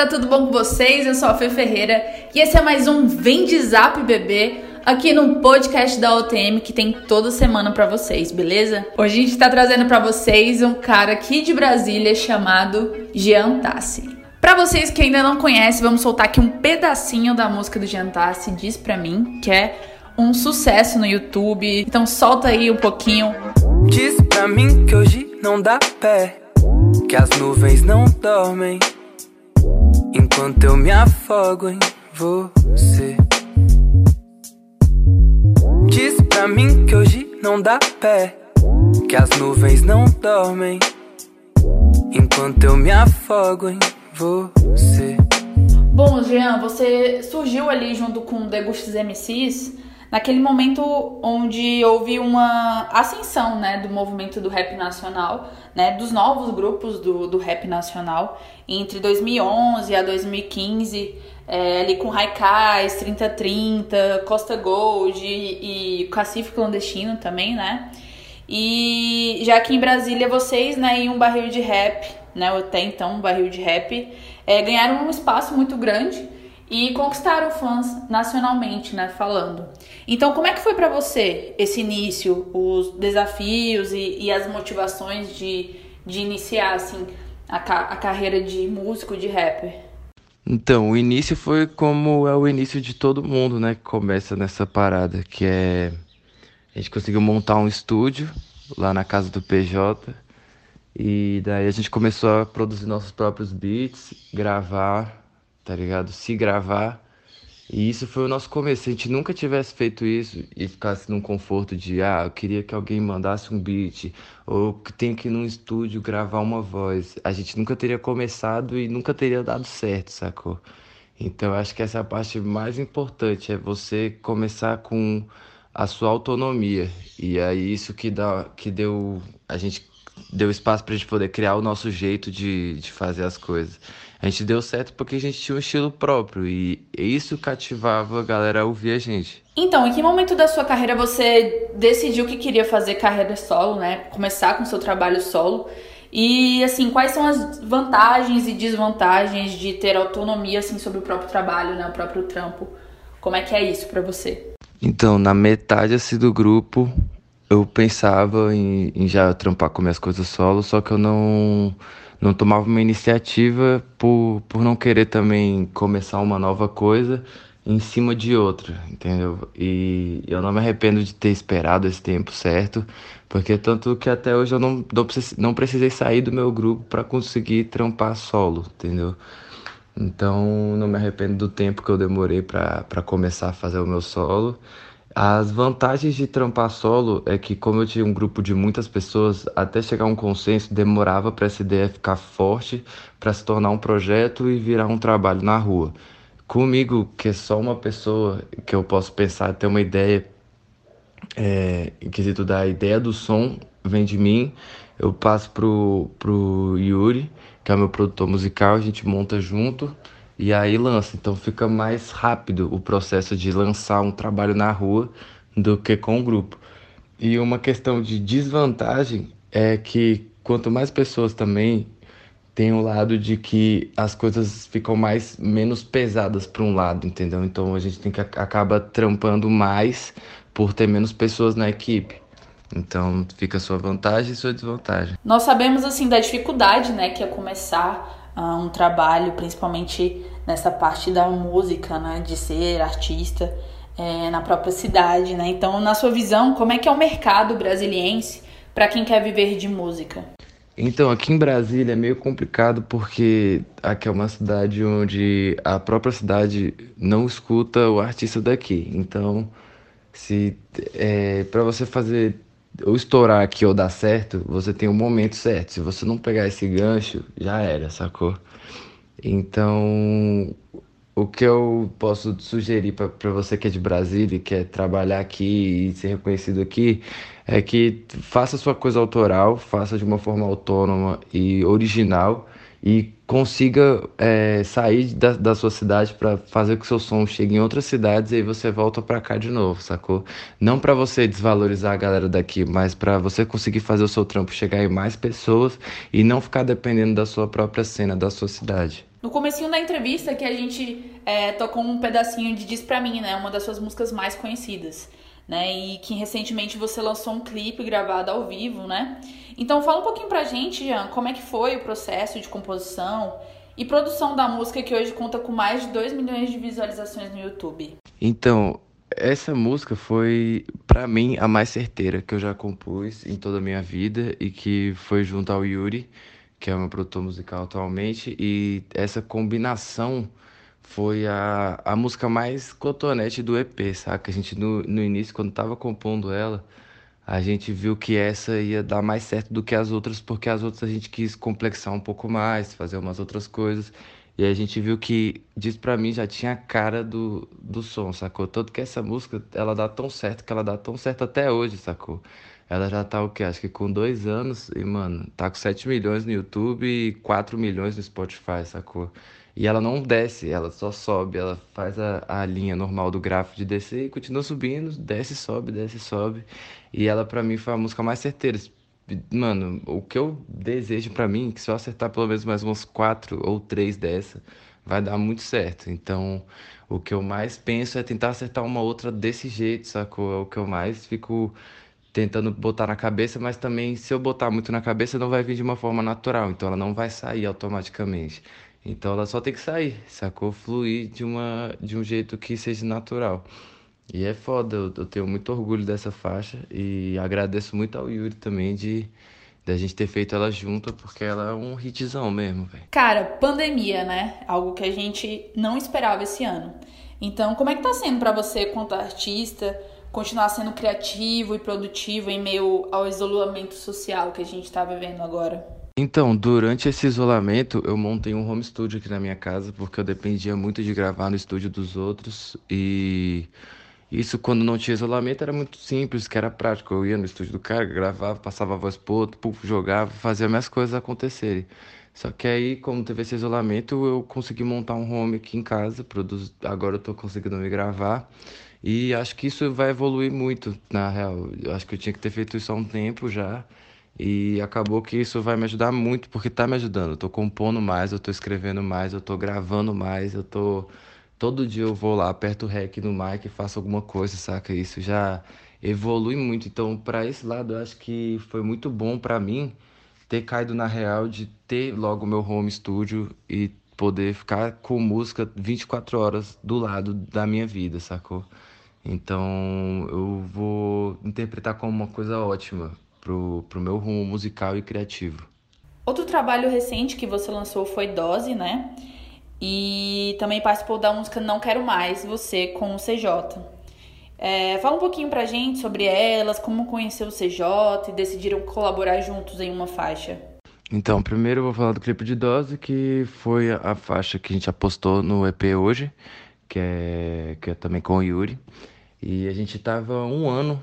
rapaziada, tudo bom com vocês? Eu sou a Fê Ferreira e esse é mais um Vem de Zap Bebê aqui no podcast da OTM que tem toda semana para vocês, beleza? Hoje a gente tá trazendo para vocês um cara aqui de Brasília chamado Jean Tassi. Para vocês que ainda não conhecem, vamos soltar aqui um pedacinho da música do Jean Tassi, Diz Pra Mim, que é um sucesso no YouTube. Então solta aí um pouquinho. Diz pra mim que hoje não dá pé, que as nuvens não dormem, enquanto eu me afogo em você. Diz pra mim que hoje não dá pé, que as nuvens não dormem, enquanto eu me afogo em você. Bom, Jean, você surgiu ali junto com Degustos MCs naquele momento onde houve uma ascensão né, do movimento do rap nacional, né, dos novos grupos do, do rap nacional, entre 2011 a 2015, é, ali com Raikais, 3030, Costa Gold e, e Cacife Clandestino também, né? E já aqui em Brasília, vocês, né, em um barril de rap, né, até então um barril de rap, é, ganharam um espaço muito grande e conquistaram fãs nacionalmente, né, falando. Então, como é que foi para você esse início, os desafios e, e, as motivações de, de iniciar, assim, a, a carreira de músico, de rapper? Então, o início foi como é o início de todo mundo, né, que começa nessa parada, que é a gente conseguiu montar um estúdio lá na casa do PJ e daí a gente começou a produzir nossos próprios beats, gravar tá ligado? Se gravar. E isso foi o nosso começo. Se a gente nunca tivesse feito isso e ficasse num conforto de, ah, eu queria que alguém mandasse um beat, ou que tem que ir num estúdio gravar uma voz, a gente nunca teria começado e nunca teria dado certo, sacou? Então acho que essa é a parte mais importante, é você começar com a sua autonomia. E é isso que dá, que deu, a gente deu espaço pra gente poder criar o nosso jeito de, de fazer as coisas. A gente deu certo porque a gente tinha um estilo próprio e isso cativava a galera a ouvir a gente. Então, em que momento da sua carreira você decidiu que queria fazer carreira solo, né? Começar com seu trabalho solo? E assim, quais são as vantagens e desvantagens de ter autonomia assim sobre o próprio trabalho, né, o próprio trampo? Como é que é isso para você? Então, na metade assim do grupo, eu pensava em, em já trampar com minhas coisas solo, só que eu não não tomava uma iniciativa por, por não querer também começar uma nova coisa em cima de outra, entendeu? E eu não me arrependo de ter esperado esse tempo certo, porque tanto que até hoje eu não, não, precisei, sair do meu grupo para conseguir trampar solo, entendeu? Então não me arrependo do tempo que eu demorei para começar a fazer o meu solo. As vantagens de trampar solo é que, como eu tinha um grupo de muitas pessoas, até chegar a um consenso demorava para essa ideia ficar forte, para se tornar um projeto e virar um trabalho na rua. Comigo, que é só uma pessoa que eu posso pensar, ter uma ideia, é, em quesito da ideia do som, vem de mim, eu passo pro, pro Yuri, que é meu produtor musical, a gente monta junto e aí lança. Então fica mais rápido o processo de lançar um trabalho na rua do que com o grupo. E uma questão de desvantagem é que quanto mais pessoas também tem o lado de que as coisas ficam mais menos pesadas para um lado, entendeu? Então a gente tem que acaba trampando mais por ter menos pessoas na equipe. Então fica sua vantagem e sua desvantagem. Nós sabemos assim da dificuldade, né, que é começar um trabalho, principalmente nessa parte da música, né, de ser artista é, na própria cidade, né? Então, na sua visão, como é que é o mercado brasiliense para quem quer viver de música? Então, aqui em Brasília é meio complicado porque aqui é uma cidade onde a própria cidade não escuta o artista daqui. Então, se é, para você fazer ou estourar aqui ou dar certo, você tem o um momento certo. Se você não pegar esse gancho, já era, sacou? Então, o que eu posso sugerir para você que é de Brasília e quer trabalhar aqui e ser reconhecido aqui é que faça sua coisa autoral, faça de uma forma autônoma e original e consiga é, sair da, da sua cidade para fazer com que seu som chegue em outras cidades e aí você volta para cá de novo, sacou? Não para você desvalorizar a galera daqui, mas para você conseguir fazer o seu trampo chegar em mais pessoas e não ficar dependendo da sua própria cena, da sua cidade. No comecinho da entrevista que a gente é, tocou um pedacinho de Diz Pra Mim, né? Uma das suas músicas mais conhecidas, né? E que recentemente você lançou um clipe gravado ao vivo, né? Então fala um pouquinho pra gente, Jean, como é que foi o processo de composição e produção da música que hoje conta com mais de 2 milhões de visualizações no YouTube. Então, essa música foi, para mim, a mais certeira que eu já compus em toda a minha vida e que foi junto ao Yuri, que é meu produtor musical atualmente, e essa combinação foi a, a música mais cotonete do EP, saca? A gente, no, no início, quando tava compondo ela, a gente viu que essa ia dar mais certo do que as outras, porque as outras a gente quis complexar um pouco mais, fazer umas outras coisas. E a gente viu que, diz pra mim, já tinha a cara do, do som, sacou? Tanto que essa música, ela dá tão certo, que ela dá tão certo até hoje, sacou? Ela já tá o quê? Acho que com dois anos, e, mano, tá com 7 milhões no YouTube e 4 milhões no Spotify, sacou? E ela não desce, ela só sobe, ela faz a, a linha normal do gráfico de descer e continua subindo, desce, sobe, desce, sobe. E ela para mim foi a música mais certeira. Mano, o que eu desejo para mim, é que se eu acertar pelo menos mais umas quatro ou três dessa, vai dar muito certo. Então, o que eu mais penso é tentar acertar uma outra desse jeito, sacou? É o que eu mais fico tentando botar na cabeça, mas também se eu botar muito na cabeça não vai vir de uma forma natural, então ela não vai sair automaticamente. Então ela só tem que sair, sacou? Fluir de, uma, de um jeito que seja natural. E é foda, eu, eu tenho muito orgulho dessa faixa e agradeço muito ao Yuri também de da gente ter feito ela junto, porque ela é um hitzão mesmo, velho. Cara, pandemia, né? Algo que a gente não esperava esse ano. Então, como é que tá sendo para você, quanto artista, continuar sendo criativo e produtivo em meio ao isolamento social que a gente tá vivendo agora? Então, durante esse isolamento, eu montei um home studio aqui na minha casa, porque eu dependia muito de gravar no estúdio dos outros. E isso, quando não tinha isolamento, era muito simples, que era prático. Eu ia no estúdio do cara, gravava, passava a voz pro outro, puf, jogava, fazia minhas coisas acontecerem. Só que aí, como teve esse isolamento, eu consegui montar um home aqui em casa. Produz... Agora eu tô conseguindo me gravar. E acho que isso vai evoluir muito, na real. Eu acho que eu tinha que ter feito isso há um tempo já. E acabou que isso vai me ajudar muito, porque está me ajudando. Eu tô compondo mais, eu tô escrevendo mais, eu tô gravando mais, eu tô. Todo dia eu vou lá, aperto o rec no mic e faço alguma coisa, saca? Isso já evolui muito. Então, para esse lado, eu acho que foi muito bom para mim ter caído na real de ter logo meu home studio e poder ficar com música 24 horas do lado da minha vida, sacou? Então, eu vou interpretar como uma coisa ótima pro, pro meu rumo musical e criativo. Outro trabalho recente que você lançou foi Dose, né? E também participou da música Não Quero Mais Você com o CJ. É, fala um pouquinho pra gente sobre elas, como conheceu o CJ e decidiram colaborar juntos em uma faixa. Então, primeiro eu vou falar do clipe de Dose, que foi a faixa que a gente apostou no EP hoje, que é, que é também com o Yuri. E a gente tava um ano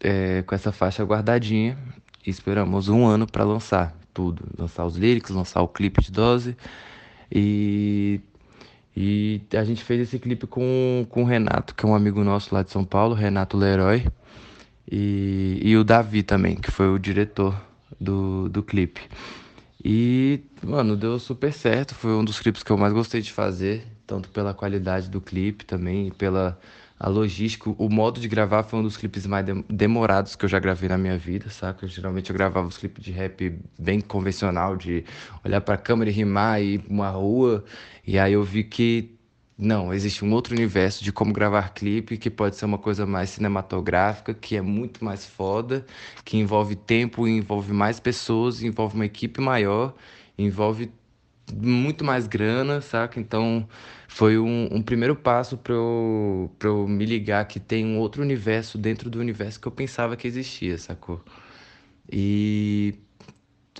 é, com essa faixa guardadinha e esperamos um ano para lançar tudo, lançar os lyrics, lançar o clipe de dose. E e a gente fez esse clipe com, com o Renato, que é um amigo nosso lá de São Paulo, Renato Leroy, e, e o Davi também, que foi o diretor do, do clipe. E, mano, deu super certo, foi um dos clipes que eu mais gostei de fazer, tanto pela qualidade do clipe também, pela a logística, o modo de gravar foi um dos clipes mais demorados que eu já gravei na minha vida, saca? Geralmente eu gravava os clipes de rap bem convencional, de olhar pra câmera e rimar e ir pra uma rua. E aí eu vi que não, existe um outro universo de como gravar clipe que pode ser uma coisa mais cinematográfica, que é muito mais foda, que envolve tempo, envolve mais pessoas, envolve uma equipe maior, envolve muito mais grana, saca? Então foi um, um primeiro passo para eu, pra eu me ligar que tem um outro universo dentro do universo que eu pensava que existia, sacou? E.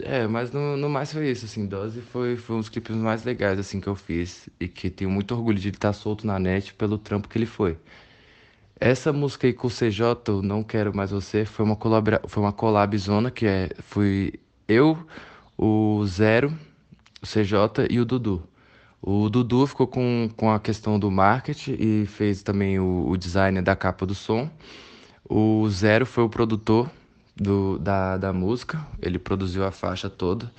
É, mas no, no mais foi isso, assim, Dose foi, foi um dos clipes mais legais, assim, que eu fiz e que tenho muito orgulho de ele estar solto na net pelo trampo que ele foi. Essa música aí com o CJ, Não Quero Mais Você, foi uma, colabora... foi uma collab zona que é, fui eu, o Zero, o CJ e o Dudu. O Dudu ficou com, com a questão do marketing e fez também o, o design da capa do som. O Zero foi o produtor do, da, da música, ele produziu a faixa toda.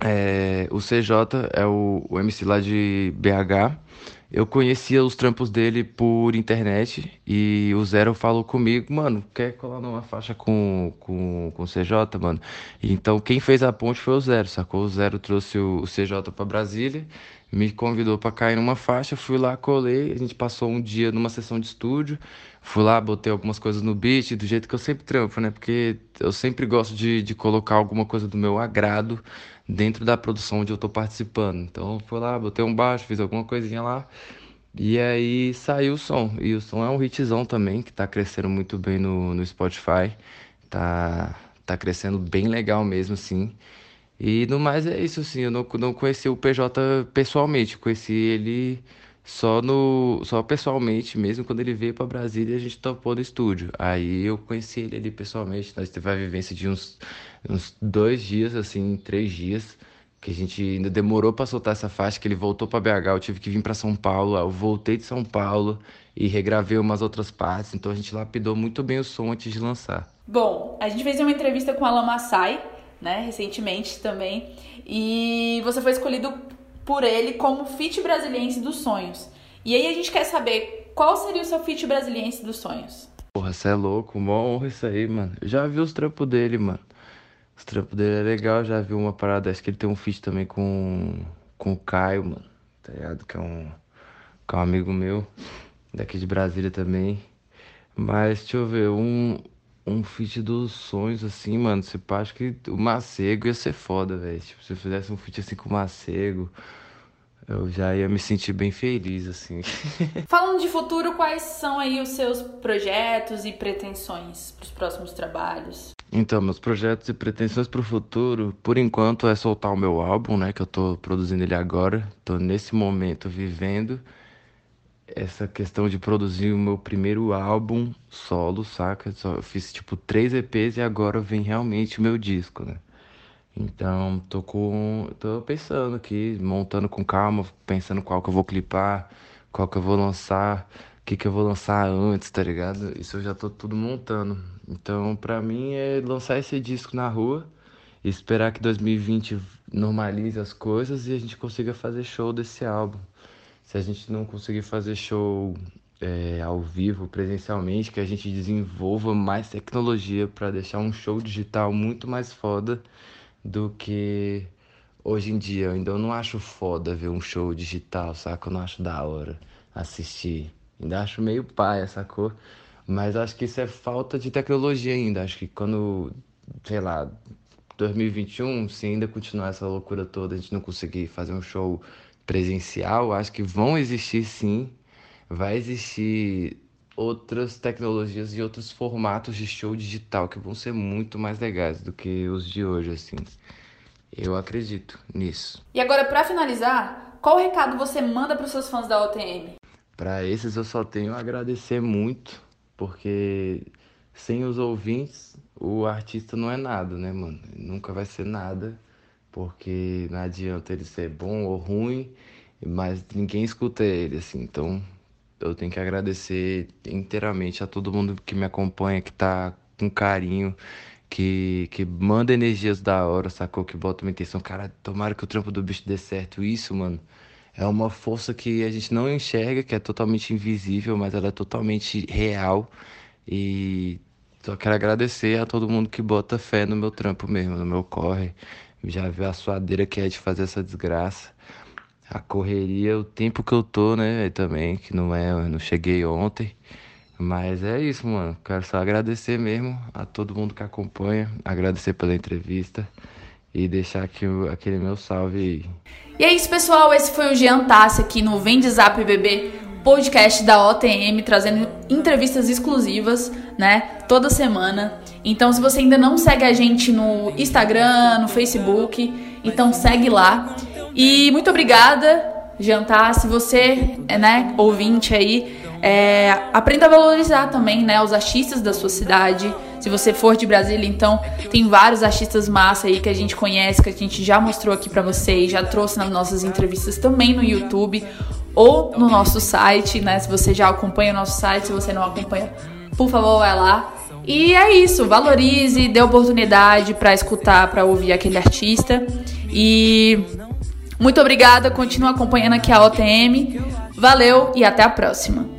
É, o CJ é o, o MC lá de BH. Eu conhecia os trampos dele por internet e o Zero falou comigo, mano, quer colar numa faixa com, com, com o CJ, mano? Então quem fez a ponte foi o Zero, sacou? O Zero trouxe o, o CJ pra Brasília, me convidou pra cair numa faixa, fui lá, colei, a gente passou um dia numa sessão de estúdio, fui lá, botei algumas coisas no beat, do jeito que eu sempre trampo, né? Porque eu sempre gosto de, de colocar alguma coisa do meu agrado dentro da produção onde eu tô participando. Então fui lá, botei um baixo, fiz alguma coisinha lá. E aí saiu o som. E o som é um hitzão também, que tá crescendo muito bem no, no Spotify. Tá, tá crescendo bem legal mesmo, assim. E no mais é isso, assim. Eu não, não conheci o PJ pessoalmente, conheci ele só no só pessoalmente mesmo quando ele veio para Brasília a gente topou no estúdio aí eu conheci ele ali pessoalmente nós teve a vivência de uns uns dois dias assim três dias que a gente ainda demorou para soltar essa faixa que ele voltou para BH eu tive que vir para São Paulo eu voltei de São Paulo e regravei umas outras partes então a gente lapidou muito bem o som antes de lançar bom a gente fez uma entrevista com a Lamaçai né recentemente também e você foi escolhido por ele como fit brasiliense dos sonhos. E aí a gente quer saber qual seria o seu fit brasiliense dos sonhos. Porra, você é louco, uma honra isso aí, mano. Eu já vi os trampos dele, mano. Os trampos dele é legal, já vi uma parada, acho que ele tem um feat também com, com o Caio, mano. Tá ligado? Que é um, que é um amigo meu, daqui de Brasília também. Mas deixa eu ver, um, um feat dos sonhos, assim, mano. Você acha que o Macego ia ser foda, velho. Tipo, se eu fizesse um feat assim com o Macego eu já ia me sentir bem feliz, assim. Falando de futuro, quais são aí os seus projetos e pretensões para os próximos trabalhos? Então, meus projetos e pretensões para o futuro, por enquanto, é soltar o meu álbum, né? Que eu tô produzindo ele agora. Tô nesse momento vivendo essa questão de produzir o meu primeiro álbum solo, saca? Só fiz tipo três EPs e agora vem realmente o meu disco, né? Então, tô com. tô pensando aqui, montando com calma, pensando qual que eu vou clipar, qual que eu vou lançar, o que que eu vou lançar antes, tá ligado? Isso eu já tô tudo montando. Então, pra mim é lançar esse disco na rua, esperar que 2020 normalize as coisas e a gente consiga fazer show desse álbum. Se a gente não conseguir fazer show é, ao vivo, presencialmente, que a gente desenvolva mais tecnologia para deixar um show digital muito mais foda do que hoje em dia. Eu ainda não acho foda ver um show digital, saca? Eu não acho da hora assistir. Ainda acho meio pai, sacou? Mas acho que isso é falta de tecnologia ainda. Acho que quando, sei lá, 2021, se ainda continuar essa loucura toda, a gente não conseguir fazer um show presencial, acho que vão existir sim. Vai existir outras tecnologias e outros formatos de show digital que vão ser muito mais legais do que os de hoje, assim. Eu acredito nisso. E agora, para finalizar, qual recado você manda para os seus fãs da OTM? Para esses eu só tenho a agradecer muito, porque sem os ouvintes, o artista não é nada, né, mano? Nunca vai ser nada, porque não adianta ele ser bom ou ruim, mas ninguém escuta ele, assim. Então, eu tenho que agradecer inteiramente a todo mundo que me acompanha, que tá com carinho, que, que manda energias da hora, sacou? Que bota uma intenção. Cara, tomara que o trampo do bicho dê certo. Isso, mano, é uma força que a gente não enxerga, que é totalmente invisível, mas ela é totalmente real. E só quero agradecer a todo mundo que bota fé no meu trampo mesmo, no meu corre. Já viu a suadeira que é de fazer essa desgraça a correria, o tempo que eu tô, né, também, que não é, eu não cheguei ontem. Mas é isso, mano. Quero só agradecer mesmo a todo mundo que acompanha, agradecer pela entrevista e deixar aqui aquele meu salve aí. E é isso, pessoal. Esse foi o Jean Tassi aqui no Vende Zap Bebê, podcast da OTM, trazendo entrevistas exclusivas, né, toda semana. Então, se você ainda não segue a gente no Instagram, no Facebook, então segue lá. E muito obrigada, Jantar. Se você é né, ouvinte aí, é, aprenda a valorizar também né, os artistas da sua cidade. Se você for de Brasília, então tem vários artistas massa aí que a gente conhece, que a gente já mostrou aqui para vocês, já trouxe nas nossas entrevistas também no YouTube ou no nosso site, né? Se você já acompanha o nosso site, se você não acompanha, por favor, vai lá. E é isso, valorize, dê oportunidade para escutar, para ouvir aquele artista. E muito obrigada, continua acompanhando aqui a OTM. Valeu e até a próxima.